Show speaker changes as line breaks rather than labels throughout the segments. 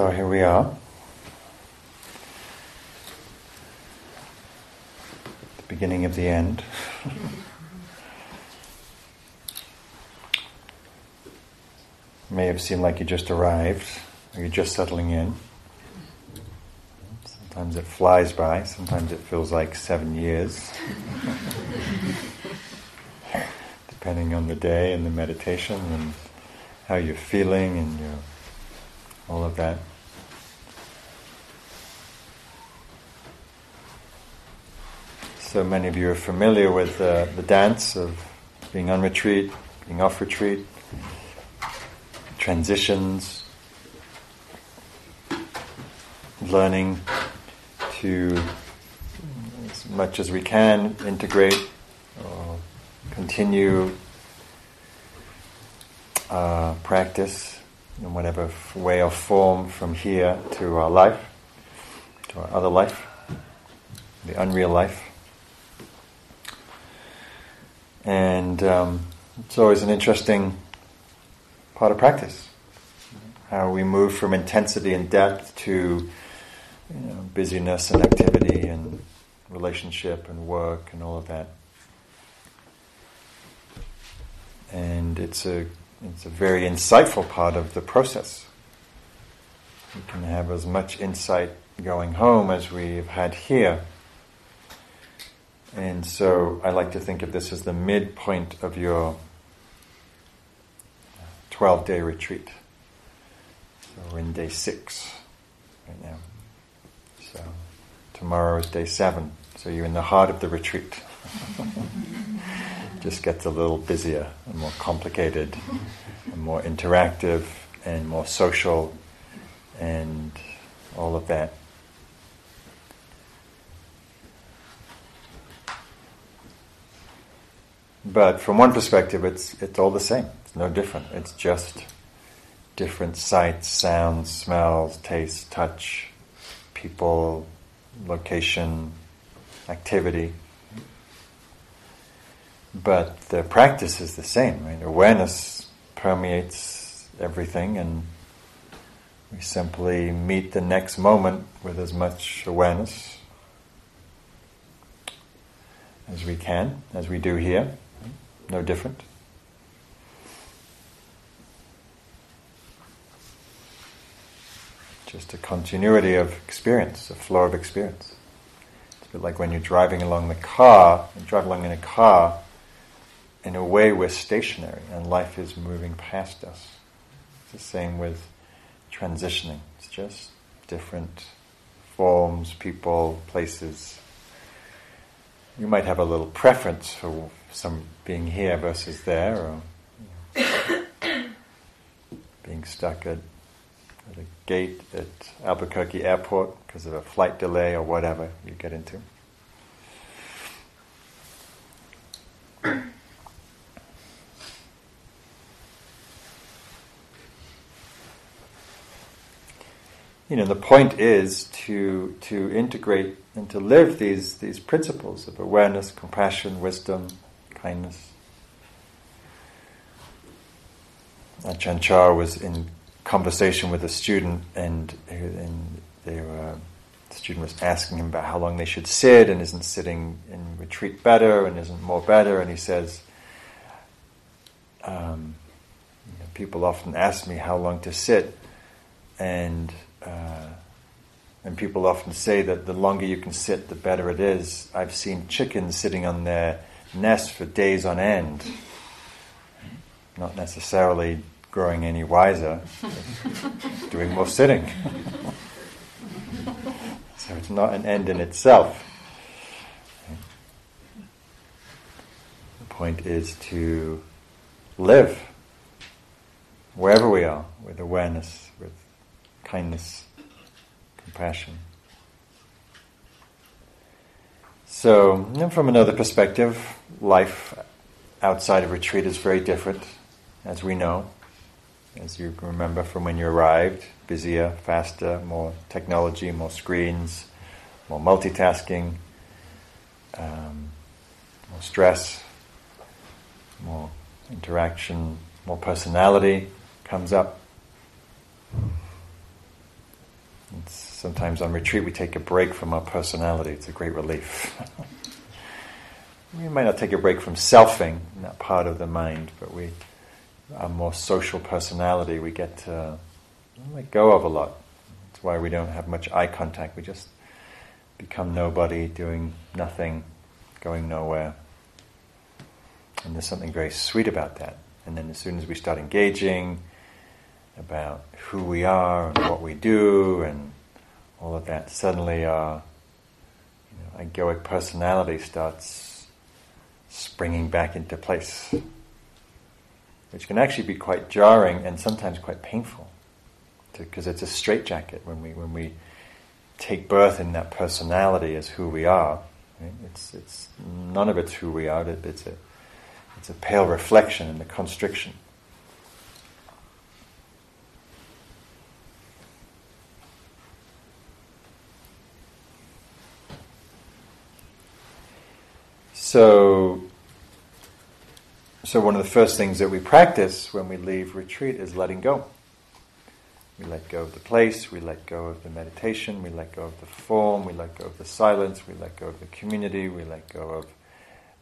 So here we are. The beginning of the end. May have seemed like you just arrived, or you're just settling in. Sometimes it flies by, sometimes it feels like seven years. Depending on the day and the meditation and how you're feeling and your all of that. So many of you are familiar with uh, the dance of being on retreat, being off retreat, transitions, learning to, as much as we can, integrate or continue uh, practice in whatever way or form from here to our life, to our other life, the unreal life. And um, it's always an interesting part of practice. How we move from intensity and depth to you know, busyness and activity and relationship and work and all of that. And it's a it's a very insightful part of the process. We can have as much insight going home as we've had here. And so I like to think of this as the midpoint of your 12 day retreat. So we're in day six right now. So tomorrow is day seven. So you're in the heart of the retreat. just gets a little busier and more complicated and more interactive and more social and all of that. But from one perspective, it's, it's all the same. It's no different. It's just different sights, sounds, smells, tastes, touch, people, location, activity. But the practice is the same. Right? Awareness permeates everything, and we simply meet the next moment with as much awareness as we can, as we do here. No different. Just a continuity of experience, a flow of experience. It's a bit like when you're driving along the car, you drive along in a car, in a way we're stationary and life is moving past us. It's the same with transitioning. It's just different forms, people, places. You might have a little preference for some being here versus there, or being stuck at, at a gate at Albuquerque Airport because of a flight delay or whatever you get into. You know, the point is to to integrate and to live these these principles of awareness, compassion, wisdom, kindness. Ajahn Chah was in conversation with a student, and, and they were, the student was asking him about how long they should sit, and isn't sitting in retreat better, and isn't more better, and he says, um, you know, people often ask me how long to sit, and uh, and people often say that the longer you can sit, the better it is. I've seen chickens sitting on their nest for days on end, not necessarily growing any wiser, doing more sitting. so it's not an end in itself. The point is to live wherever we are with awareness, kindness, compassion. So, from another perspective, life outside of retreat is very different, as we know, as you remember from when you arrived busier, faster, more technology, more screens, more multitasking, um, more stress, more interaction, more personality comes up. Sometimes on retreat we take a break from our personality. It's a great relief. we might not take a break from selfing, that part of the mind, but we, our more social personality, we get to let go of a lot. That's why we don't have much eye contact. We just become nobody, doing nothing, going nowhere. And there's something very sweet about that. And then as soon as we start engaging about who we are and what we do and all of that, suddenly our you know, egoic personality starts springing back into place, which can actually be quite jarring and sometimes quite painful, because it's a straitjacket when we when we take birth in that personality as who we are. Right? It's it's none of it's who we are. It's a it's a pale reflection in the constriction. So, so one of the first things that we practice when we leave retreat is letting go. We let go of the place, we let go of the meditation, we let go of the form, we let go of the silence, we let go of the community, we let go of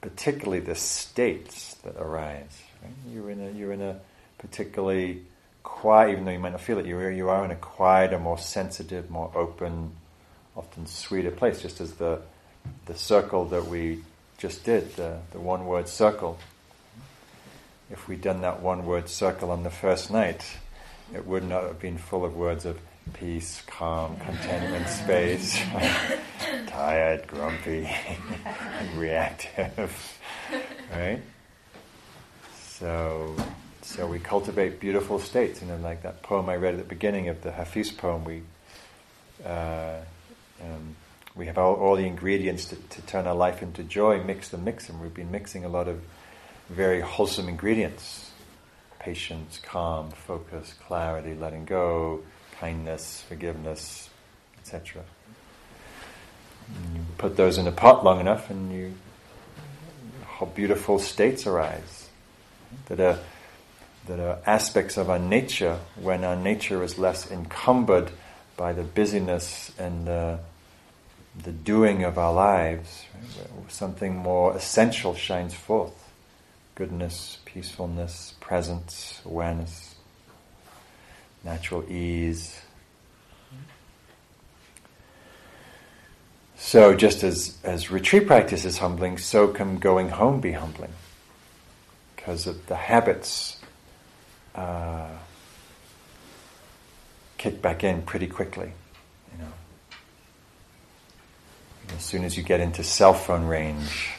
particularly the states that arise. Right? You're in a you're in a particularly quiet, even though you might not feel it. You are, you are in a quieter, more sensitive, more open, often sweeter place. Just as the the circle that we just did, the the one word circle. If we'd done that one word circle on the first night, it would not have been full of words of peace, calm, contentment, space, tired, grumpy, reactive, right? So, so we cultivate beautiful states. You know, like that poem I read at the beginning of the Hafiz poem. We uh, um, we have all, all the ingredients to, to, turn our life into joy. Mix them, mix them. We've been mixing a lot of very wholesome ingredients: patience, calm, focus, clarity, letting go kindness, forgiveness, etc. You put those in a pot long enough, and you how beautiful states arise that are that are aspects of our nature when our nature is less encumbered by the busyness and the, the doing of our lives. Something more essential shines forth: goodness, peacefulness, presence, awareness natural ease. So, just as, as retreat practice is humbling, so can going home be humbling. Because the habits uh, kick back in pretty quickly. You know. As soon as you get into cell phone range,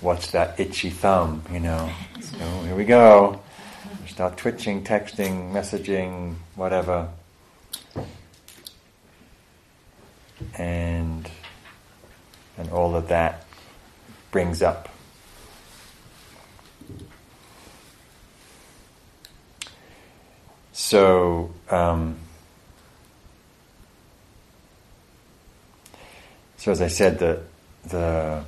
watch that itchy thumb, you know. So, here we go start twitching, texting, messaging, whatever. And and all of that brings up so um, so as I said the the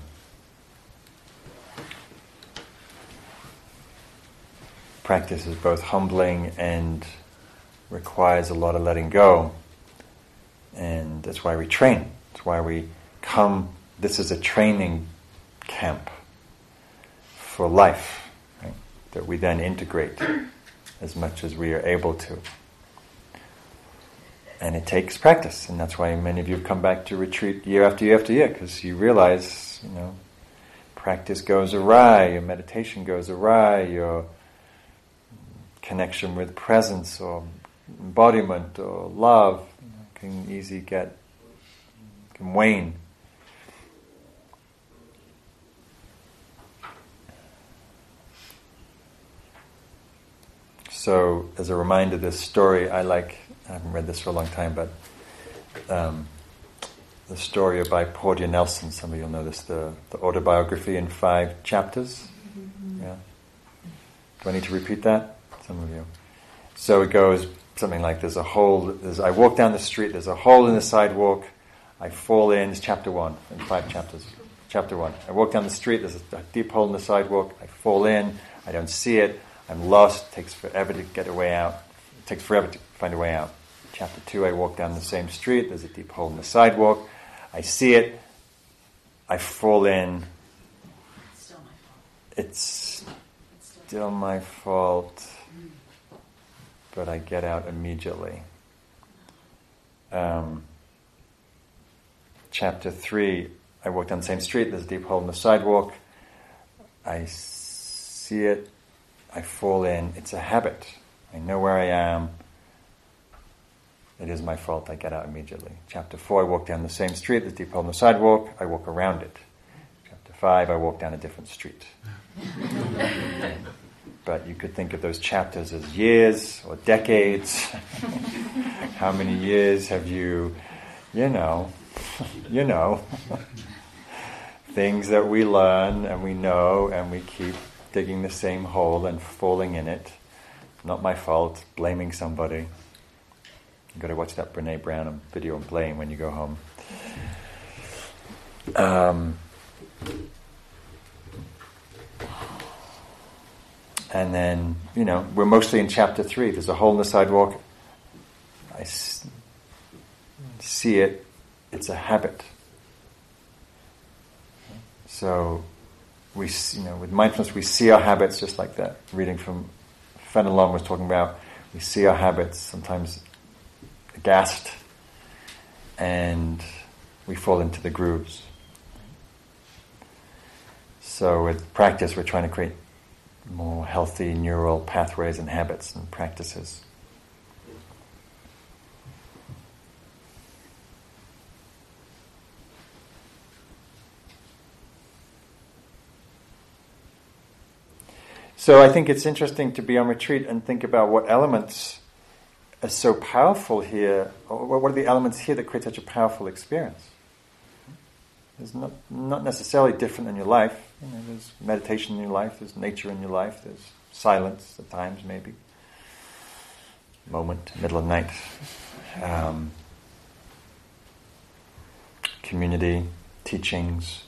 practice is both humbling and requires a lot of letting go. And that's why we train. That's why we come. This is a training camp for life right? that we then integrate as much as we are able to. And it takes practice, and that's why many of you have come back to retreat year after year after year, because you realize, you know, practice goes awry, your meditation goes awry, your connection with presence or embodiment or love can easily get can wane. So, as a reminder, this story I like. I haven't read this for a long time, but um, the story by Portia Nelson. Some of you will know this. The, the autobiography in five chapters. Mm-hmm. Yeah. Do I need to repeat that? some of you. So it goes something like there's a hole, there's, I walk down the street, there's a hole in the sidewalk, I fall in, it's chapter one, in five chapters. Chapter one. I walk down the street, there's a deep hole in the sidewalk, I fall in, I don't see it, I'm lost, it takes forever to get a way out, it takes forever to find a way out. Chapter 2, I walk down the same street, there's a deep hole in the sidewalk. I see it, I fall in. It's still my fault, but I get out immediately. Um, chapter 3, I walk down the same street, there's a deep hole in the sidewalk. I see it, I fall in. It's a habit. I know where I am. It is my fault. I get out immediately. Chapter 4, I walk down the same street, there's a deep hole in the sidewalk. I walk around it. Chapter 5, I walk down a different street. but you could think of those chapters as years or decades. How many years have you, you know, you know, things that we learn and we know and we keep digging the same hole and falling in it. Not my fault, blaming somebody. You've got to watch that Brene Brown video on blame when you go home. Um, and then, you know, we're mostly in chapter three. There's a hole in the sidewalk. I see it. It's a habit. So we, you know, with mindfulness, we see our habits just like that. Reading from Fenelon was talking about, we see our habits sometimes aghast, and we fall into the grooves. So with practice, we're trying to create more healthy neural pathways and habits and practices. So I think it's interesting to be on retreat and think about what elements are so powerful here, what are the elements here that create such a powerful experience. It's not, not necessarily different in your life. You know, there's meditation in your life, there's nature in your life, there's silence at times maybe, moment, middle of night, um, community, teachings,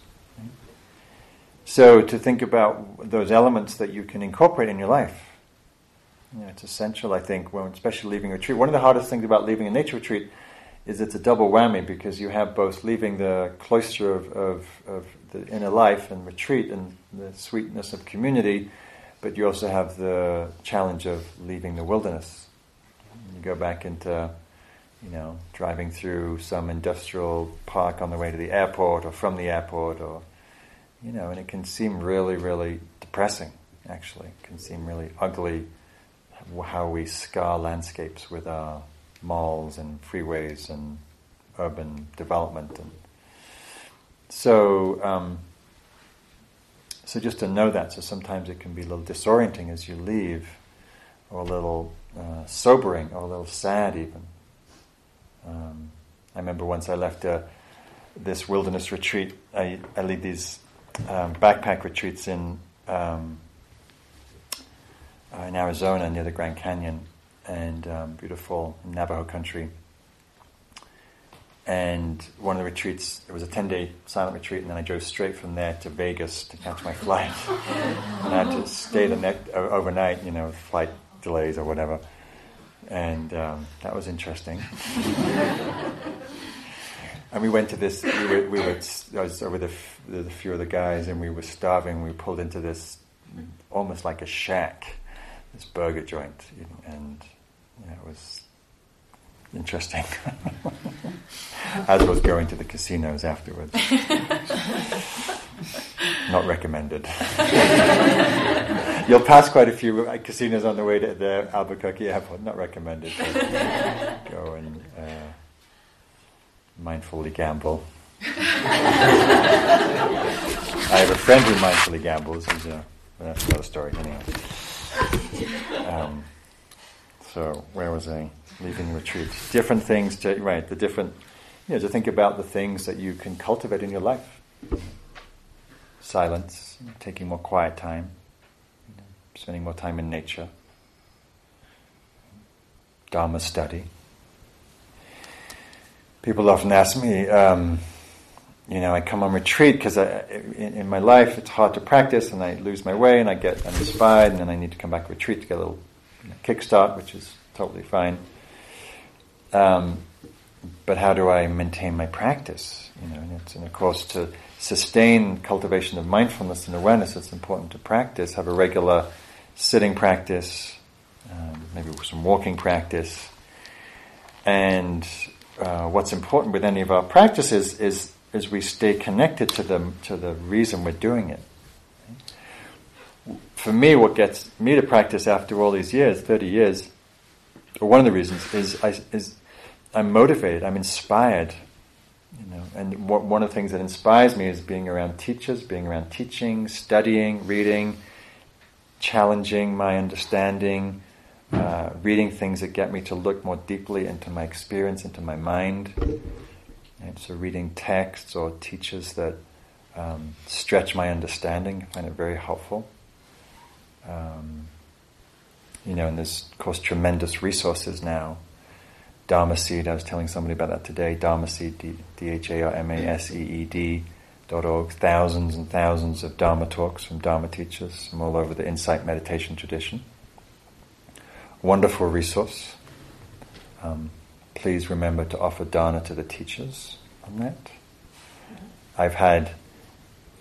so to think about those elements that you can incorporate in your life. You know, it's essential, I think, when especially leaving a retreat. One of the hardest things about leaving a nature retreat is it's a double whammy because you have both leaving the cloister of, of, of the inner life and retreat and the sweetness of community, but you also have the challenge of leaving the wilderness. You go back into, you know, driving through some industrial park on the way to the airport or from the airport or you know, and it can seem really, really depressing, actually. It can seem really ugly how we scar landscapes with our malls and freeways and urban development. And so, um, so just to know that, so sometimes it can be a little disorienting as you leave, or a little uh, sobering, or a little sad even. Um, I remember once I left a, uh, this wilderness retreat, I, I lead these um, backpack retreats in um, uh, in Arizona near the Grand Canyon and um, beautiful Navajo country. And one of the retreats, it was a 10 day silent retreat, and then I drove straight from there to Vegas to catch my flight. and I had to stay the next, uh, overnight, you know, with flight delays or whatever. And um, that was interesting. And we went to this. We were, we were I was with a, few of the guys, and we were starving. We pulled into this almost like a shack, this burger joint, and yeah, it was interesting. As was going to the casinos afterwards. Not recommended. You'll pass quite a few casinos on the way to the Albuquerque airport. Not recommended. Go and. Uh, mindfully gamble. I have a friend who mindfully gambles. He's a, that's another story, anyway. Um, so, where was I? Leaving retreats. Different things to, right, the different, you know, to think about the things that you can cultivate in your life. Silence, taking more quiet time, spending more time in nature, Dharma study people often ask me, um, you know, I come on retreat because in, in, my life it's hard to practice and I lose my way and I get uninspired and then I need to come back to retreat to get a little you know, kickstart, which is totally fine. Um, but how do I maintain my practice? You know, and, and of course, to sustain cultivation of mindfulness and awareness, it's important to practice, have a regular sitting practice, um, maybe some walking practice. And uh, what's important with any of our practices is, is we stay connected to the, to the reason we're doing it. For me, what gets me to practice after all these years, 30 years, or one of the reasons, is, I, is I'm motivated, I'm inspired. You know, and one of the things that inspires me is being around teachers, being around teaching, studying, reading, challenging my understanding, uh, reading things that get me to look more deeply into my experience, into my mind. And so, reading texts or teachers that um, stretch my understanding, I find it very helpful. Um, you know, and there's, of course, tremendous resources now. Dharma Seed, I was telling somebody about that today. Dharma Seed, D H A R M A S E E D dot org. Thousands and thousands of Dharma talks from Dharma teachers from all over the insight meditation tradition wonderful resource. Um, please remember to offer dana to the teachers on that. I've had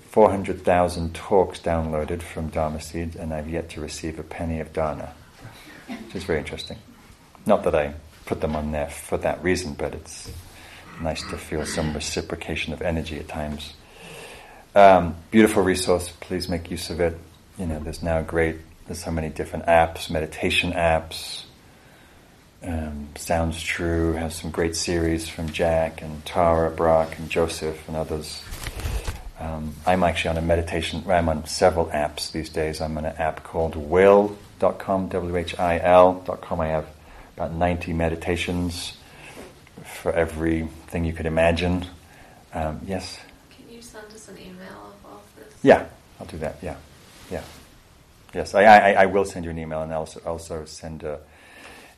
400,000 talks downloaded from Dharma Seed, and I've yet to receive a penny of dana, which is very interesting. Not that I put them on there for that reason, but it's nice to feel some reciprocation of energy at times. Um, beautiful resource. Please make use of it. You know, there's now great there's so many different apps, meditation apps. Um, Sounds True has some great series from Jack and Tara Brach and Joseph and others. Um, I'm actually on a meditation, I'm on several apps these days. I'm on an app called Whil.com, W-H-I-L.com. I have about 90 meditations for everything you could imagine. Um, yes?
Can you send us an email of all this?
Yeah, I'll do that, yeah. Yeah. Yes, I, I, I, will send you an email and also also send a,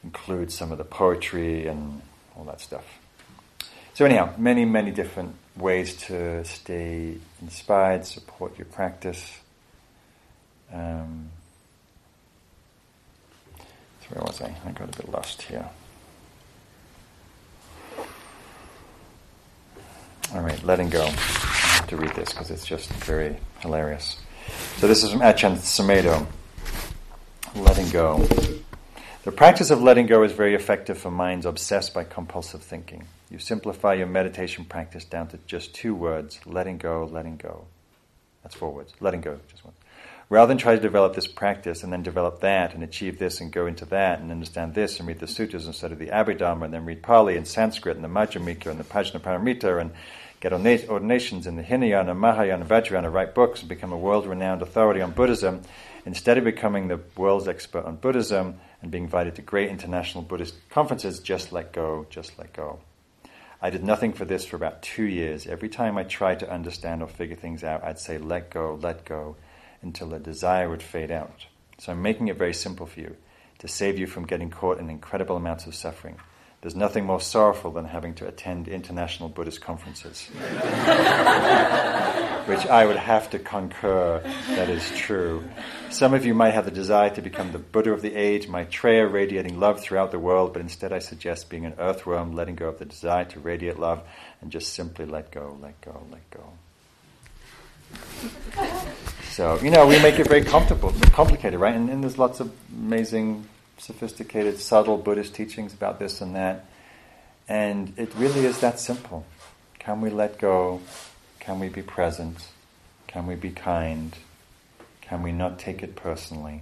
include some of the poetry and all that stuff. So anyhow, many many different ways to stay inspired, support your practice. Um, so where was I? I got a bit lost here. All right, letting go. I have to read this because it's just very hilarious. So this is from Ajahn Sumedho. Letting go. The practice of letting go is very effective for minds obsessed by compulsive thinking. You simplify your meditation practice down to just two words letting go, letting go. That's four words. Letting go, just one. Rather than try to develop this practice and then develop that and achieve this and go into that and understand this and read the sutras instead of the Abhidhamma and then read Pali and Sanskrit and the Madhyamika and the Prajnaparamita and get ordinations in the Hinayana, Mahayana, Vajrayana, write books, and become a world renowned authority on Buddhism, instead of becoming the world's expert on Buddhism and being invited to great international Buddhist conferences, just let go, just let go. I did nothing for this for about two years. Every time I tried to understand or figure things out, I'd say, let go, let go, until the desire would fade out. So I'm making it very simple for you to save you from getting caught in incredible amounts of suffering. There's nothing more sorrowful than having to attend international Buddhist conferences. Which I would have to concur that is true. Some of you might have the desire to become the Buddha of the age, Maitreya, radiating love throughout the world, but instead I suggest being an earthworm, letting go of the desire to radiate love, and just simply let go, let go, let go. So, you know, we make it very comfortable, complicated, right? And, and there's lots of amazing sophisticated, subtle Buddhist teachings about this and that. And it really is that simple. Can we let go? Can we be present? Can we be kind? Can we not take it personally?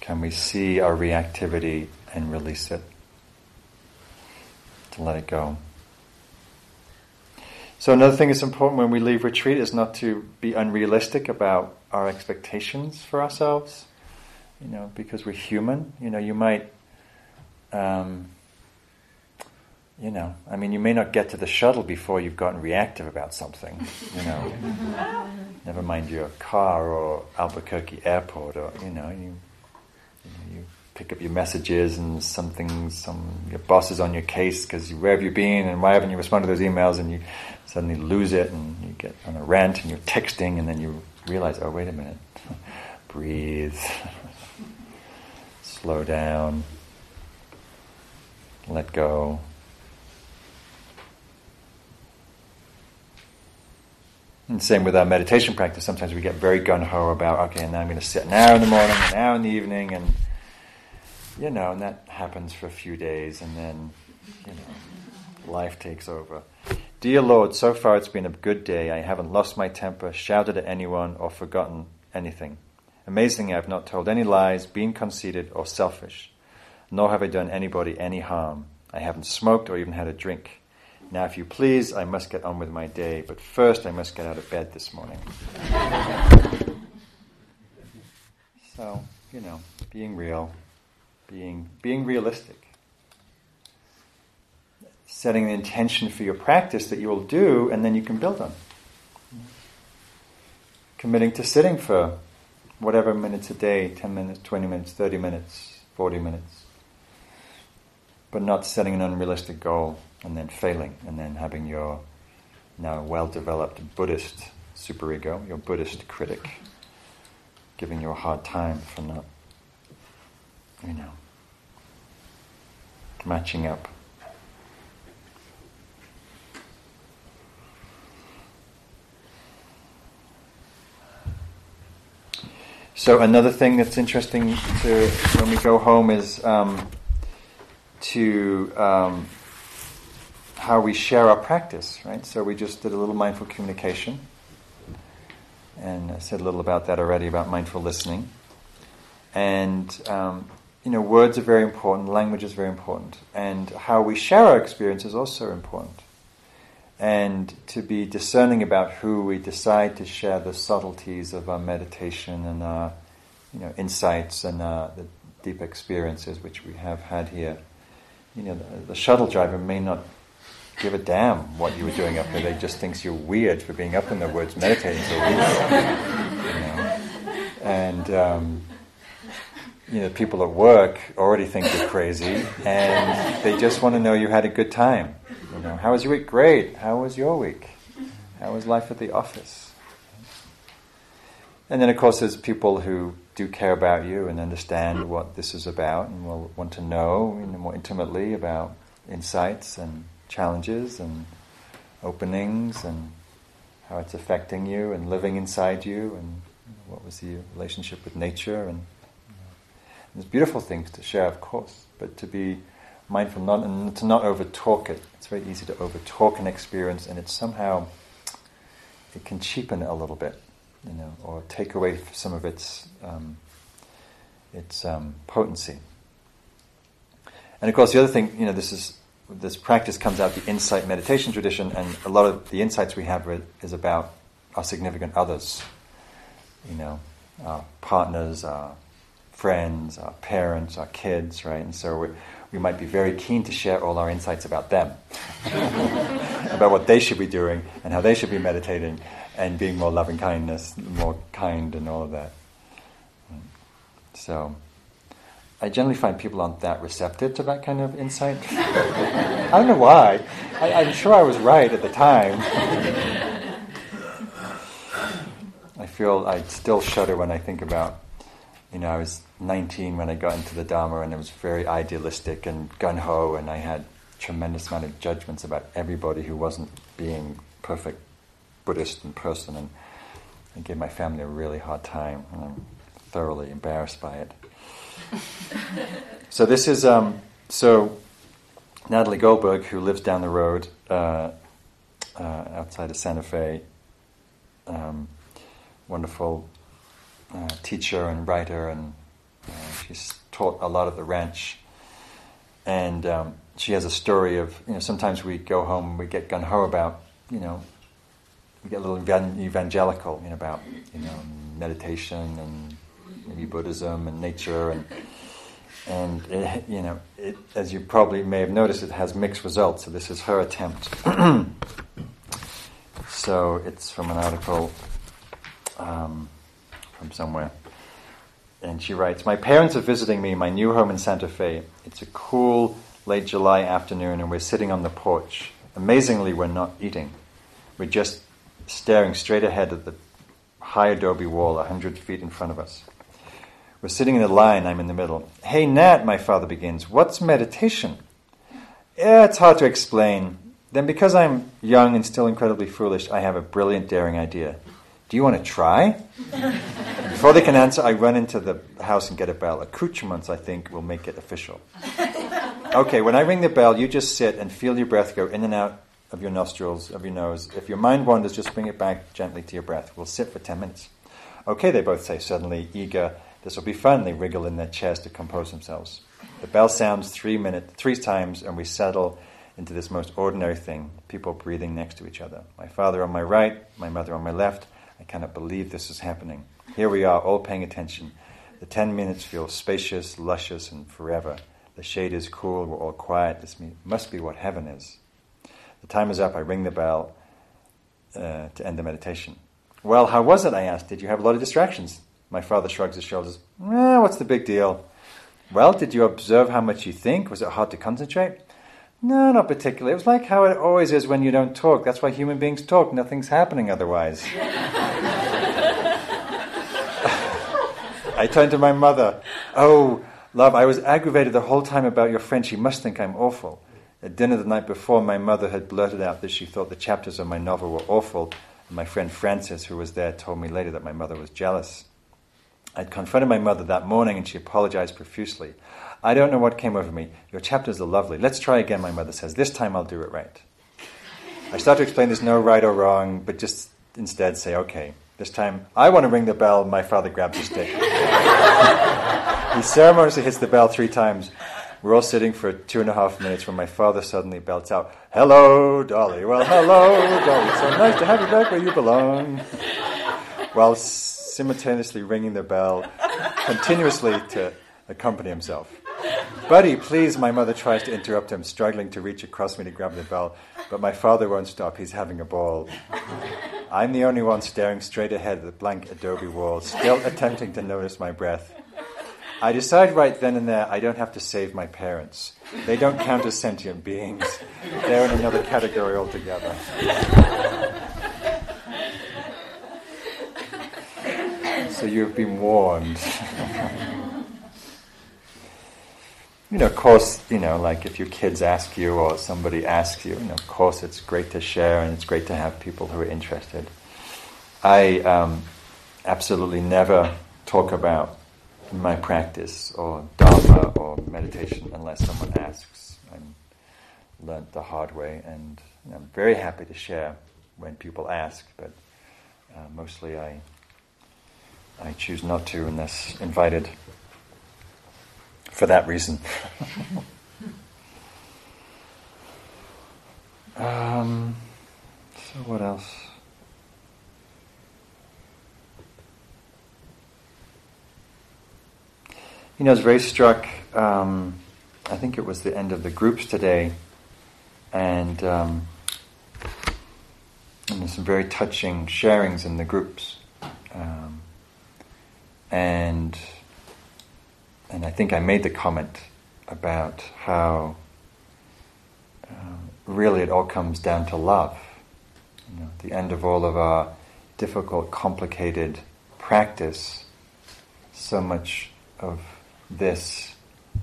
Can we see our reactivity and release it? To let it go. So another thing that's important when we leave retreat is not to be unrealistic about our expectations for ourselves. You know, because we're human. You know, you might, um, you know, I mean, you may not get to the shuttle before you've gotten reactive about something. You know, never mind your car or Albuquerque airport, or you know, you, you, know, you pick up your messages and something, some your boss is on your case because where have you been and why haven't you responded to those emails and you suddenly lose it and you get on a rant and you're texting and then you realize, oh, wait a minute, breathe, slow down, let go. And same with our meditation practice. Sometimes we get very gun ho about, okay, and now I'm going to sit an hour in the morning, an hour in the evening, and you know, and that happens for a few days, and then you know, life takes over. Dear Lord, so far it's been a good day. I haven't lost my temper, shouted at anyone, or forgotten anything. Amazingly, I've not told any lies, been conceited, or selfish, nor have I done anybody any harm. I haven't smoked or even had a drink. Now, if you please, I must get on with my day, but first I must get out of bed this morning. so, you know, being real, being, being realistic, setting an intention for your practice that you will do, and then you can build on. Committing to sitting for whatever minutes a day 10 minutes, 20 minutes, 30 minutes, 40 minutes. But not setting an unrealistic goal and then failing, and then having your now well developed Buddhist superego, your Buddhist critic, giving you a hard time for not, you know, matching up. So another thing that's interesting to when we go home is um, to um, how we share our practice, right? So we just did a little mindful communication, and I said a little about that already about mindful listening. And um, you know, words are very important, language is very important, and how we share our experience is also important. And to be discerning about who we decide to share the subtleties of our meditation and our, you know, insights and uh, the deep experiences which we have had here. You know, the, the shuttle driver may not give a damn what you were doing up here. They just thinks you're weird for being up in the woods meditating for a week. You know? And um, you know, people at work already think you're crazy, and they just want to know you had a good time. You know, how was your week? Great. How was your week? How was life at the office? And then, of course, there's people who do care about you and understand what this is about, and will want to know more intimately about insights and challenges and openings and how it's affecting you and living inside you and what was the relationship with nature and there's beautiful things to share of course but to be mindful not and to not over talk it. It's very easy to over talk an experience and it's somehow it can cheapen it a little bit you know or take away some of its um, its um, potency. And of course the other thing you know this is this practice comes out the insight meditation tradition, and a lot of the insights we have is about our significant others, you know, our partners, our friends, our parents, our kids, right? And so we, we might be very keen to share all our insights about them, about what they should be doing and how they should be meditating and being more loving kindness, more kind, and all of that. So. I generally find people aren't that receptive to that kind of insight. I don't know why. I, I'm sure I was right at the time. I feel I still shudder when I think about, you know, I was 19 when I got into the Dharma and it was very idealistic and gun ho, and I had tremendous amount of judgments about everybody who wasn't being perfect Buddhist in person, and I gave my family a really hard time, and I'm thoroughly embarrassed by it. so this is um, so Natalie Goldberg, who lives down the road uh, uh, outside of Santa Fe, um, wonderful uh, teacher and writer, and uh, she's taught a lot at the ranch. And um, she has a story of you know sometimes we go home we get gun ho about you know we get a little evangelical you know about you know meditation and maybe Buddhism and nature and and it, you know, it, as you probably may have noticed, it has mixed results. So this is her attempt. so it's from an article um, from somewhere, and she writes: "My parents are visiting me in my new home in Santa Fe. It's a cool late July afternoon, and we're sitting on the porch. Amazingly, we're not eating. We're just staring straight ahead at the high adobe wall a hundred feet in front of us." We're sitting in a line, I'm in the middle. Hey, Nat, my father begins, what's meditation? Yeah, it's hard to explain. Then, because I'm young and still incredibly foolish, I have a brilliant, daring idea. Do you want to try? Before they can answer, I run into the house and get a bell. Accoutrements, I think, will make it official. Okay, when I ring the bell, you just sit and feel your breath go in and out of your nostrils, of your nose. If your mind wanders, just bring it back gently to your breath. We'll sit for 10 minutes. Okay, they both say, suddenly eager. This will be fun. They wriggle in their chairs to compose themselves. The bell sounds three minutes, three times, and we settle into this most ordinary thing people breathing next to each other. My father on my right, my mother on my left. Cannot believe this is happening. Here we are, all paying attention. The ten minutes feel spacious, luscious, and forever. The shade is cool, we're all quiet. This must be what heaven is. The time is up, I ring the bell uh, to end the meditation. Well, how was it? I asked. Did you have a lot of distractions? My father shrugs his shoulders. Eh, what's the big deal? Well, did you observe how much you think? Was it hard to concentrate? No, not particularly. It was like how it always is when you don't talk. That's why human beings talk. Nothing's happening otherwise. I turned to my mother. Oh, love, I was aggravated the whole time about your friend. She must think I'm awful. At dinner the night before, my mother had blurted out that she thought the chapters of my novel were awful. And my friend Frances, who was there, told me later that my mother was jealous. I'd confronted my mother that morning and she apologized profusely. I don't know what came over me. Your chapters are lovely. Let's try again, my mother says. This time I'll do it right. I start to explain there's no right or wrong, but just instead say, okay, this time I want to ring the bell. My father grabs a stick. he ceremoniously hits the bell three times. We're all sitting for two and a half minutes when my father suddenly belts out, Hello, Dolly. Well, hello, Dolly. So nice to have you back where you belong. While simultaneously ringing the bell continuously to accompany himself. Buddy, please, my mother tries to interrupt him, struggling to reach across me to grab the bell, but my father won't stop. He's having a ball. I'm the only one staring straight ahead at the blank adobe wall, still attempting to notice my breath. I decide right then and there I don't have to save my parents. They don't count as sentient beings, they're in another category altogether. so you've been warned. you know, of course, you know, like if your kids ask you or somebody asks you, you know, of course it's great to share and it's great to have people who are interested. I um, absolutely never talk about my practice or Dharma or meditation unless someone asks. I learned the hard way and I'm very happy to share when people ask, but uh, mostly I, I choose not to unless invited for that reason. um, so, what else? You know, I was very struck. Um, I think it was the end of the groups today, and, um, and there's some very touching sharings in the groups. Um, and and I think I made the comment about how uh, really it all comes down to love. You know, the end of all of our difficult, complicated practice, so much of this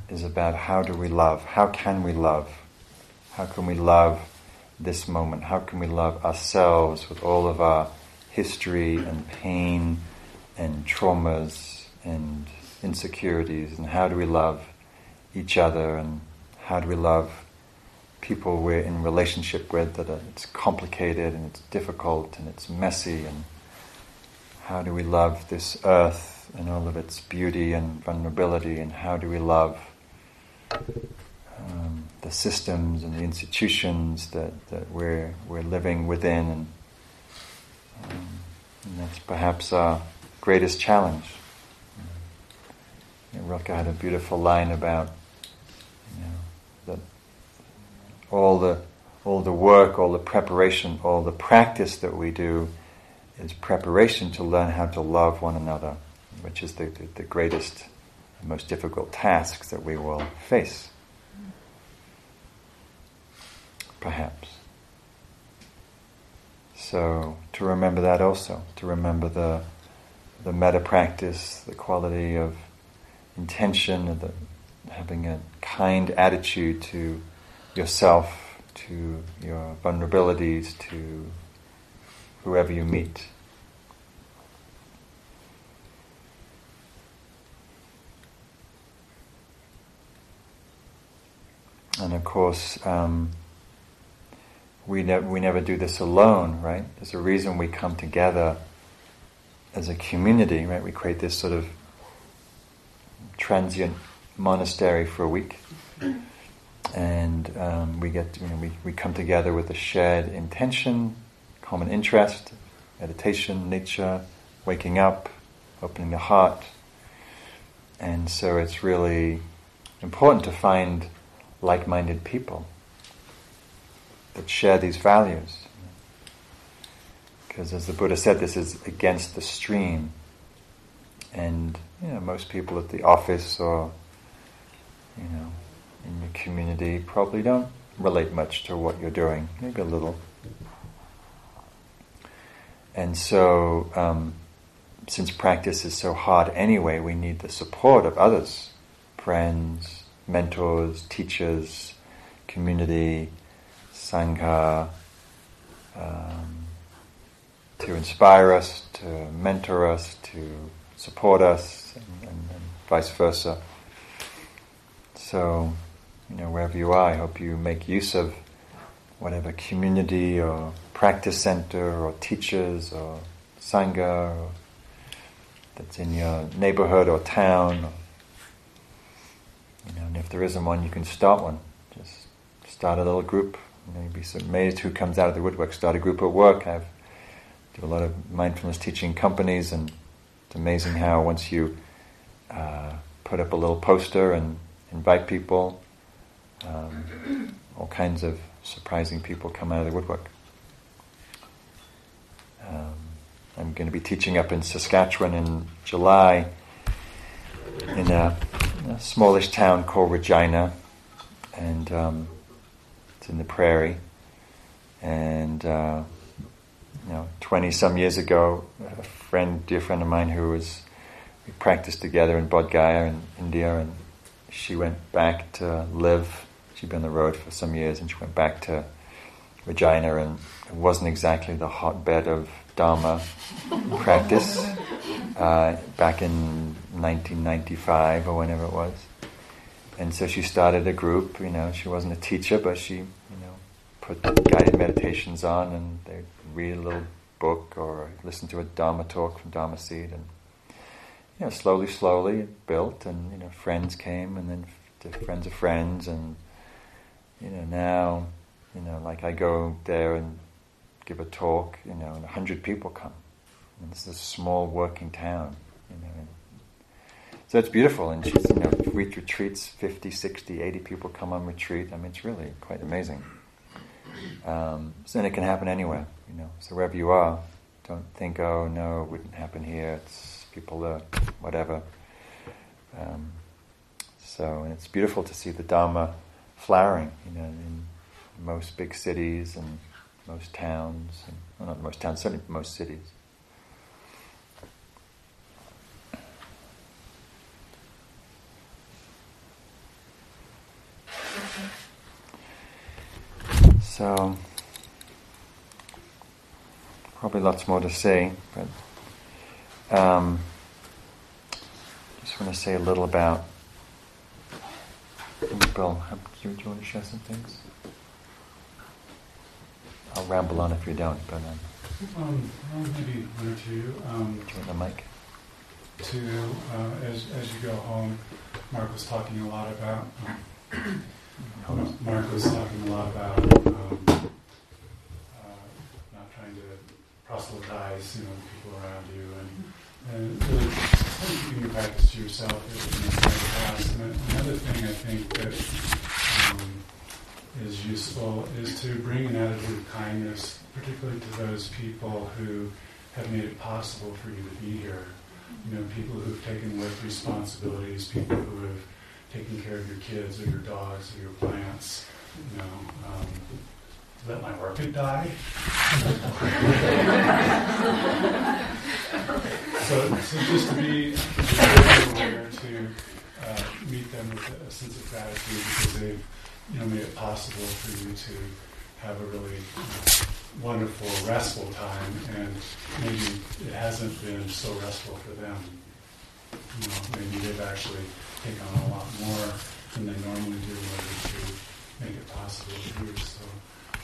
is about how do we love? How can we love? How can we love this moment? How can we love ourselves with all of our history and pain and traumas and insecurities and how do we love each other and how do we love people we're in relationship with that it's complicated and it's difficult and it's messy and how do we love this earth and all of its beauty and vulnerability and how do we love um, the systems and the institutions that, that we're, we're living within and, um, and that's perhaps our greatest challenge. Rilke had a beautiful line about you know, that all the all the work, all the preparation, all the practice that we do is preparation to learn how to love one another, which is the, the, the greatest, most difficult task that we will face. Perhaps. So to remember that also, to remember the the metta practice, the quality of intention of the, having a kind attitude to yourself, to your vulnerabilities, to whoever you meet. And of course, um, we, ne- we never do this alone, right? There's a reason we come together as a community, right? We create this sort of transient monastery for a week. And um, we get, you know, we, we come together with a shared intention, common interest, meditation, nature, waking up, opening the heart. And so it's really important to find like minded people that share these values. Because as the Buddha said, this is against the stream. And you know, most people at the office or you know, in your community probably don't relate much to what you're doing, maybe a little. And so, um, since practice is so hard anyway, we need the support of others, friends, mentors, teachers, community, sangha, um, to inspire us, to mentor us, to support us, and, and, and vice versa. So, you know, wherever you are, I hope you make use of whatever community or practice center or teachers or sangha or that's in your neighborhood or town. Or, you know, and if there isn't one, you can start one. Just start a little group. You know, you'd be amazed who comes out of the woodwork. Start a group at work. I do a lot of mindfulness teaching companies, and it's amazing how once you uh, put up a little poster and invite people, um, all kinds of surprising people come out of the woodwork. Um, I'm going to be teaching up in Saskatchewan in July in a, a smallish town called Regina, and um, it's in the prairie. And uh, you know, twenty some years ago, friend, dear friend of mine, who was we practiced together in Bodh Gaya in India, and she went back to live. She'd been on the road for some years, and she went back to Regina, and it wasn't exactly the hotbed of Dharma practice uh, back in 1995 or whenever it was. And so she started a group. You know, she wasn't a teacher, but she, you know, put guided meditations on, and they'd read a little book or listen to a Dharma talk from Dharma Seed, and you know, slowly, slowly it built, and you know, friends came, and then friends of friends, and you know, now, you know, like I go there and give a talk, you know, and a hundred people come. And this is a small working town, you know. And so it's beautiful, and she's, you know, retreats, 50, 60, 80 people come on retreat. I mean, it's really quite amazing. Um, so, and it can happen anywhere, you know. So wherever you are, don't think, oh no, it wouldn't happen here. It's people are whatever. Um, so, and it's beautiful to see the Dharma flowering, you know, in most big cities and most towns, and, well, not most towns, certainly most cities. So, probably lots more to say, but um, just want to say a little about. Bill, do you, want to share some things? I'll ramble on if you don't, but um,
Um, maybe one or two. Um,
do you want the mic?
to uh, as as you go home, Mark was talking a lot about.
On.
Mark was talking a lot about um, uh, not trying to proselytize, you know, the people around you, and and really keeping your practice to yourself past. And another thing I think that um, is useful is to bring an attitude of kindness, particularly to those people who have made it possible for you to be here. You know, people who've taken with responsibilities, people who have taken care of your kids or your dogs or your plants. You know, um, let my orchid die. so, so just to be aware to uh, meet them with a sense of gratitude because they've you know made it possible for you to have a really you know, wonderful, restful time, and maybe it hasn't been so restful for them. You know, maybe they've actually taken on a lot more than they normally do in order to make it possible for you. So,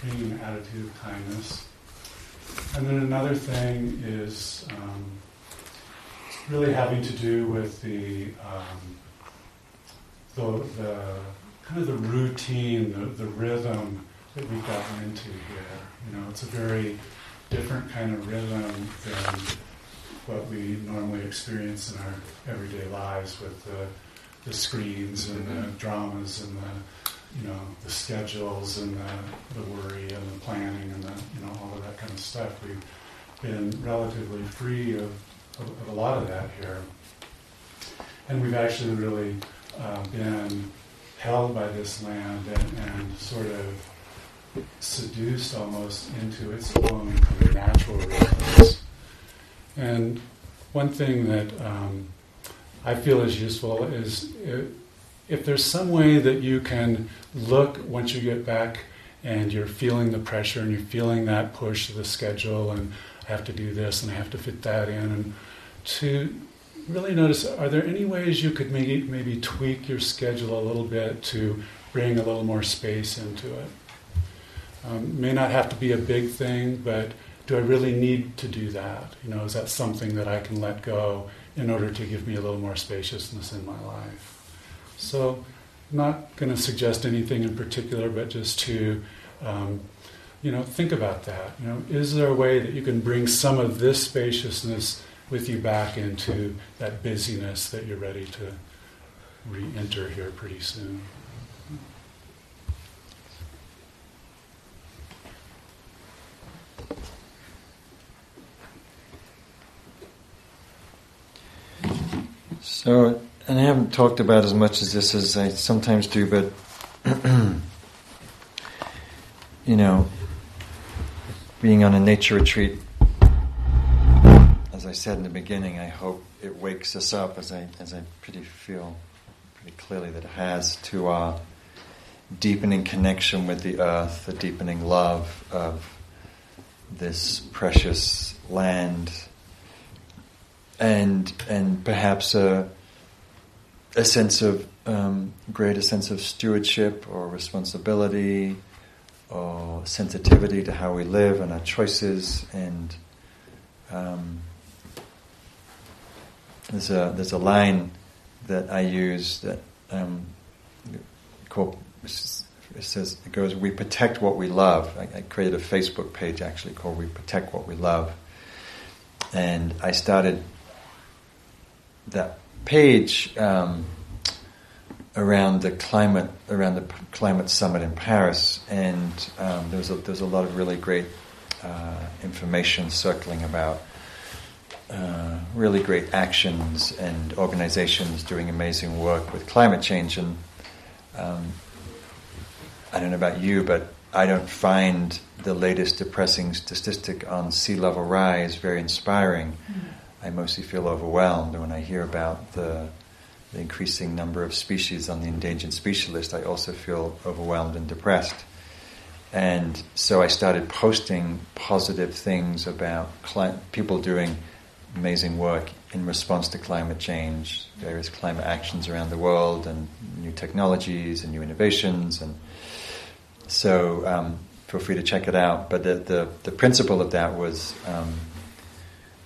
an attitude of kindness. And then another thing is um, really having to do with the, um, the, the kind of the routine, the, the rhythm that we've gotten into here. You know, it's a very different kind of rhythm than what we normally experience in our everyday lives with the, the screens and the dramas and the you know the schedules and the, the worry and the planning and the you know all of that kind of stuff. We've been relatively free of, of, of a lot of that here, and we've actually really uh, been held by this land and, and sort of seduced almost into its own natural rhythms. And one thing that um, I feel is useful is if there's some way that you can look once you get back and you're feeling the pressure and you're feeling that push of the schedule and I have to do this and I have to fit that in and to really notice are there any ways you could maybe maybe tweak your schedule a little bit to bring a little more space into it um, may not have to be a big thing, but do I really need to do that? You know, is that something that I can let go in order to give me a little more spaciousness in my life? So, I'm not going to suggest anything in particular, but just to, um, you know, think about that. You know, is there a way that you can bring some of this spaciousness with you back into that busyness that you're ready to re-enter here pretty soon?
So, and I haven't talked about as much as this as I sometimes do, but you know, being on a nature retreat, as I said in the beginning, I hope it wakes us up, as I as I pretty feel pretty clearly that it has, to our deepening connection with the earth, the deepening love of this precious land. And and perhaps a a sense of um, greater sense of stewardship or responsibility or sensitivity to how we live and our choices and um, there's a there's a line that I use that um, called it says it goes we protect what we love. I, I created a Facebook page actually called We Protect What We Love, and I started that page um, around the climate around the climate summit in Paris, and um, there was a, there was a lot of really great uh, information circling about uh, really great actions and organizations doing amazing work with climate change. And um, I don't know about you, but I don't find the latest depressing statistic on sea level rise very inspiring. Mm-hmm. I mostly feel overwhelmed when I hear about the, the, increasing number of species on the endangered species list. I also feel overwhelmed and depressed. And so I started posting positive things about cli- people doing amazing work in response to climate change, various climate actions around the world, and new technologies and new innovations. And so um, feel free to check it out. But the, the, the principle of that was um,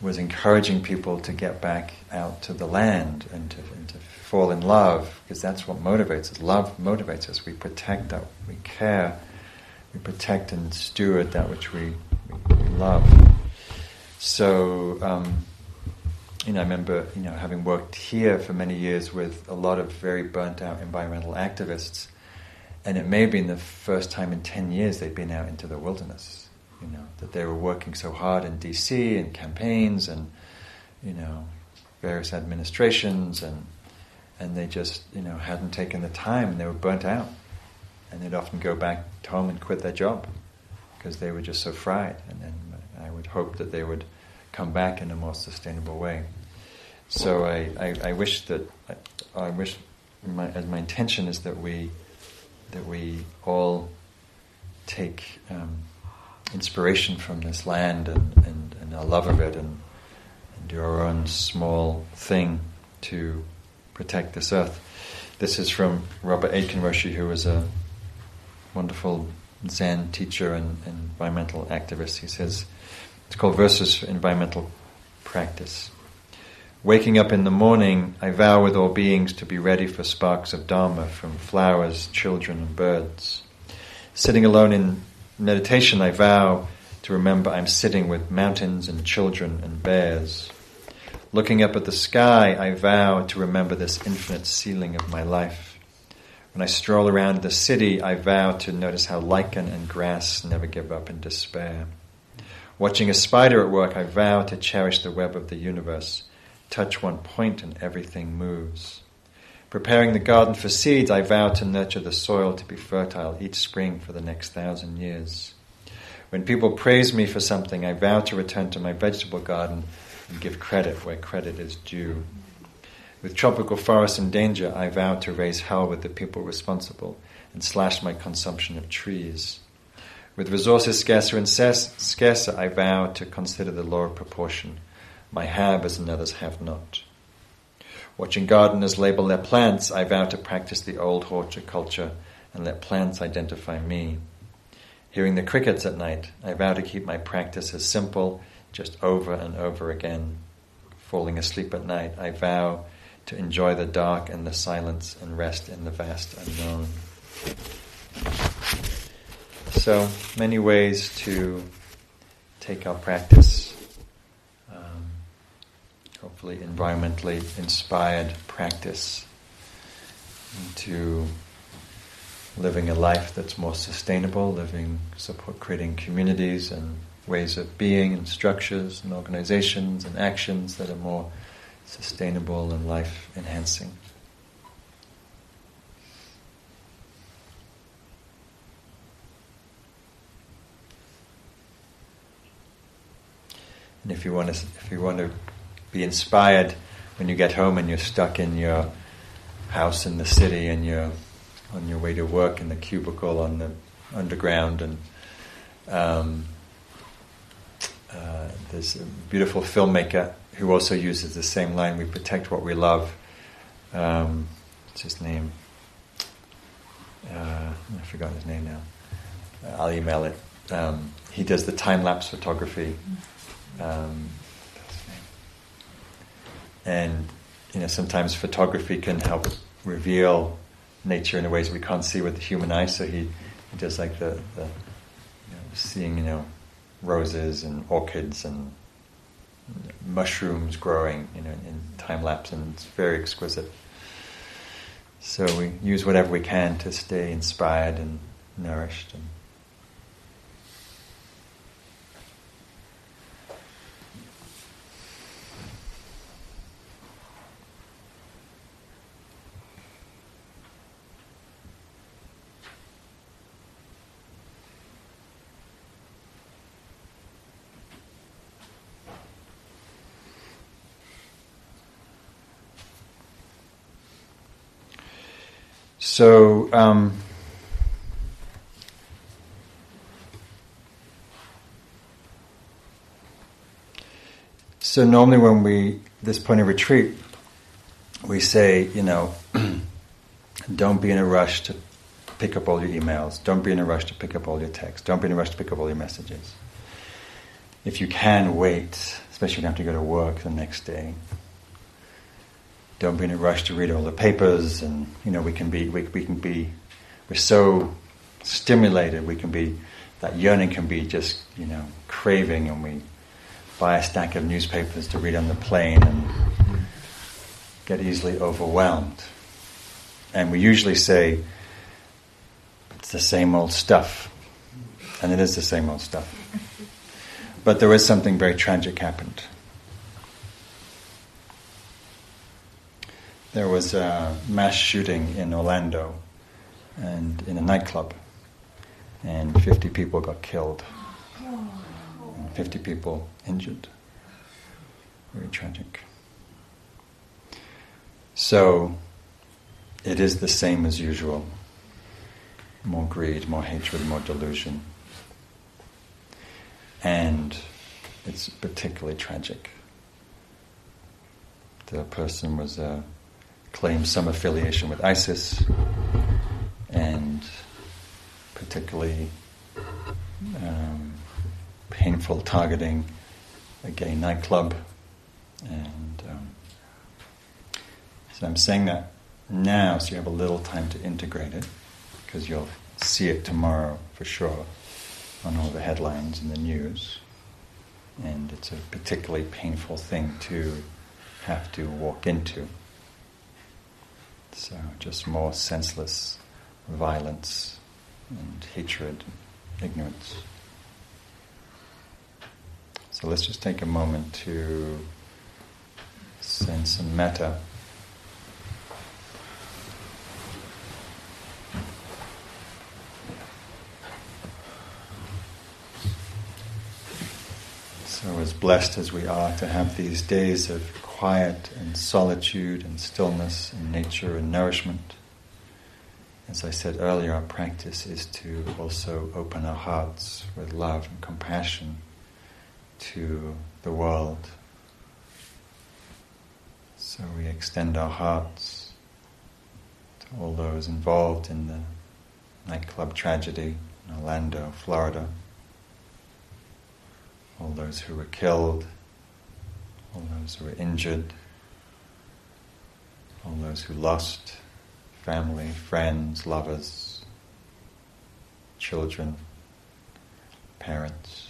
was encouraging people to get back out to the land and to, and to fall in love, because that's what motivates us. Love motivates us. We protect that, we care, we protect and steward that which we, we, love. So, um, you know, I remember, you know, having worked here for many years with a lot of very burnt out environmental activists, and it may have been the first time in 10 years they'd been out into the wilderness you know, that they were working so hard in DC and campaigns and, you know, various administrations and and they just, you know, hadn't taken the time and they were burnt out. And they'd often go back home and quit their job because they were just so fried. And then I would hope that they would come back in a more sustainable way. So I, I, I wish that I, I wish my, as my intention is that we that we all take um, inspiration from this land and, and, and our love of it and, and do our own small thing to protect this earth. This is from Robert Aitken Roshi, who was a wonderful Zen teacher and, and environmental activist. He says, it's called Verses for Environmental Practice. Waking up in the morning, I vow with all beings to be ready for sparks of Dharma from flowers, children, and birds. Sitting alone in meditation, I vow to remember I'm sitting with mountains and children and bears. Looking up at the sky, I vow to remember this infinite ceiling of my life. When I stroll around the city, I vow to notice how lichen and grass never give up in despair. Watching a spider at work, I vow to cherish the web of the universe touch one point and everything moves. Preparing the garden for seeds, I vow to nurture the soil to be fertile each spring for the next thousand years. When people praise me for something, I vow to return to my vegetable garden and give credit where credit is due. With tropical forests in danger, I vow to raise hell with the people responsible and slash my consumption of trees. With resources scarcer and scarcer, I vow to consider the law of proportion my have as another's have not. Watching gardeners label their plants, I vow to practice the old horticulture and let plants identify me. Hearing the crickets at night, I vow to keep my practice as simple, just over and over again. Falling asleep at night, I vow to enjoy the dark and the silence and rest in the vast unknown. So, many ways to take our practice hopefully environmentally inspired practice into living a life that's more sustainable, living, support, creating communities and ways of being and structures and organizations and actions that are more sustainable and life enhancing. And if you want to, if you want to be inspired when you get home and you're stuck in your house in the city and you're on your way to work in the cubicle on the underground and um, uh, there's a beautiful filmmaker who also uses the same line we protect what we love. Um, what's his name? Uh, I forgot his name now. I'll email it. Um, he does the time-lapse photography. Um, and you know sometimes photography can help reveal nature in ways we can't see with the human eye. So he, he does like the, the you know, seeing you know roses and orchids and mushrooms growing you know in time lapse, and it's very exquisite. So we use whatever we can to stay inspired and nourished and So, um, so normally when we this point of retreat, we say, you know, don't be in a rush to pick up all your emails. Don't be in a rush to pick up all your texts. Don't be in a rush to pick up all your messages. If you can wait, especially if you have to go to work the next day, don't be in a rush to read all the papers, and you know we can be we, we can be we're so stimulated. We can be that yearning can be just you know craving, and we buy a stack of newspapers to read on the plane and get easily overwhelmed. And we usually say it's the same old stuff, and it is the same old stuff. But there is something very tragic happened. There was a mass shooting in Orlando and in a nightclub, and 50 people got killed, and 50 people injured. Very tragic. So, it is the same as usual. More greed, more hatred, more delusion. And it's particularly tragic. The person was uh, claimed some affiliation with ISIS and particularly um, painful targeting a gay nightclub. And um, so I'm saying that now so you have a little time to integrate it because you'll see it tomorrow for sure on all the headlines in the news. And it's a particularly painful thing to have to walk into. So just more senseless violence and hatred, and ignorance. So let's just take a moment to sense and metta. So, as blessed as we are to have these days of quiet and solitude and stillness and nature and nourishment, as I said earlier, our practice is to also open our hearts with love and compassion to the world. So we extend our hearts to all those involved in the nightclub tragedy in Orlando, Florida, all those who were killed, all those who were injured, all those who lost family, friends, lovers, children, parents.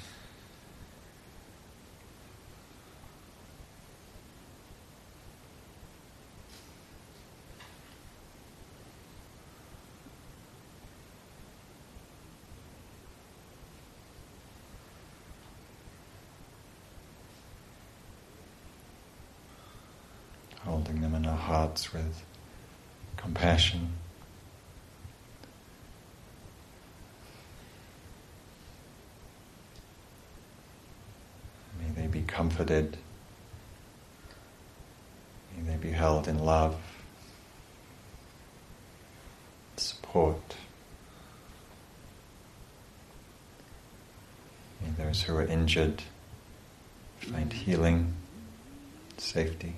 Holding them in our hearts with compassion. May they be comforted. May they be held in love, support. May those who are injured find healing, safety.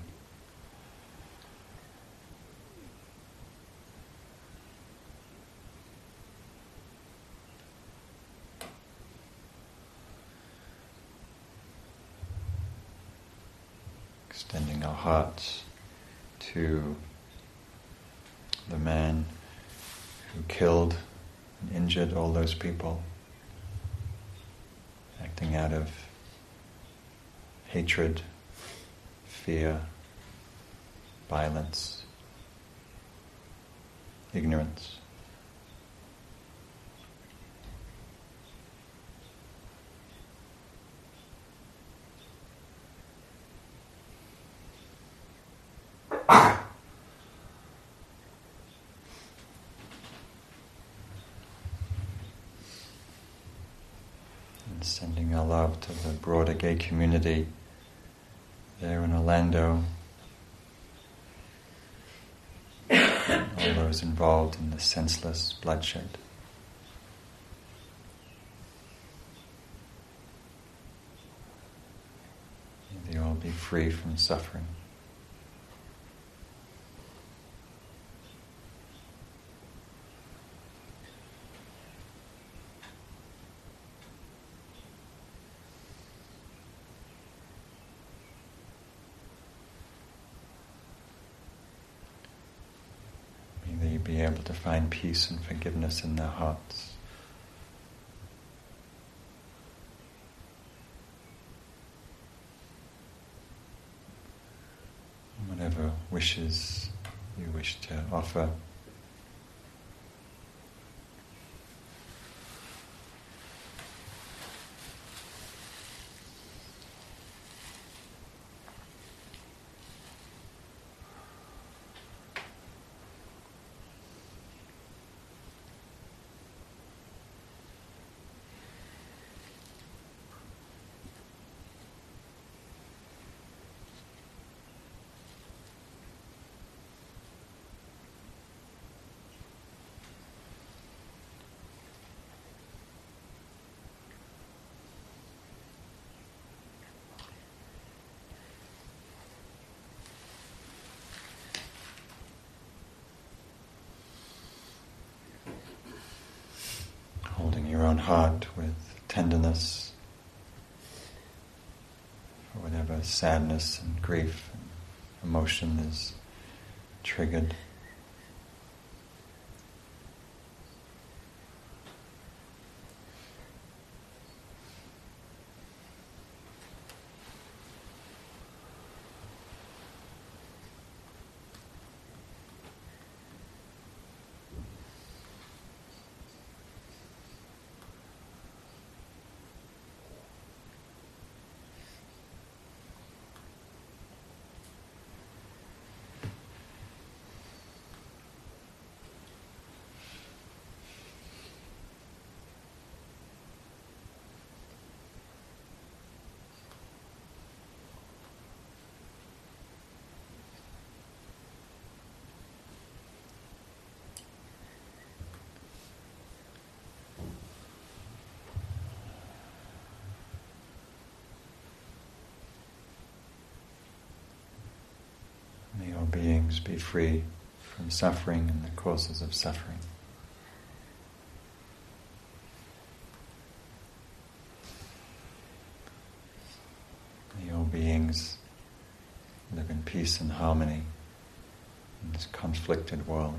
extending our hearts to the man who killed and injured all those people, acting out of hatred, fear, violence, ignorance. and sending to the broader gay community there in Orlando, all those involved in the senseless bloodshed. May they all be free from suffering. May they be able to find peace and forgiveness in their hearts. Whatever wishes you wish to offer. Own heart with tenderness for whatever sadness and grief and emotion is triggered. May all beings be free from suffering and the causes of suffering. May all beings live in peace and harmony in this conflicted world.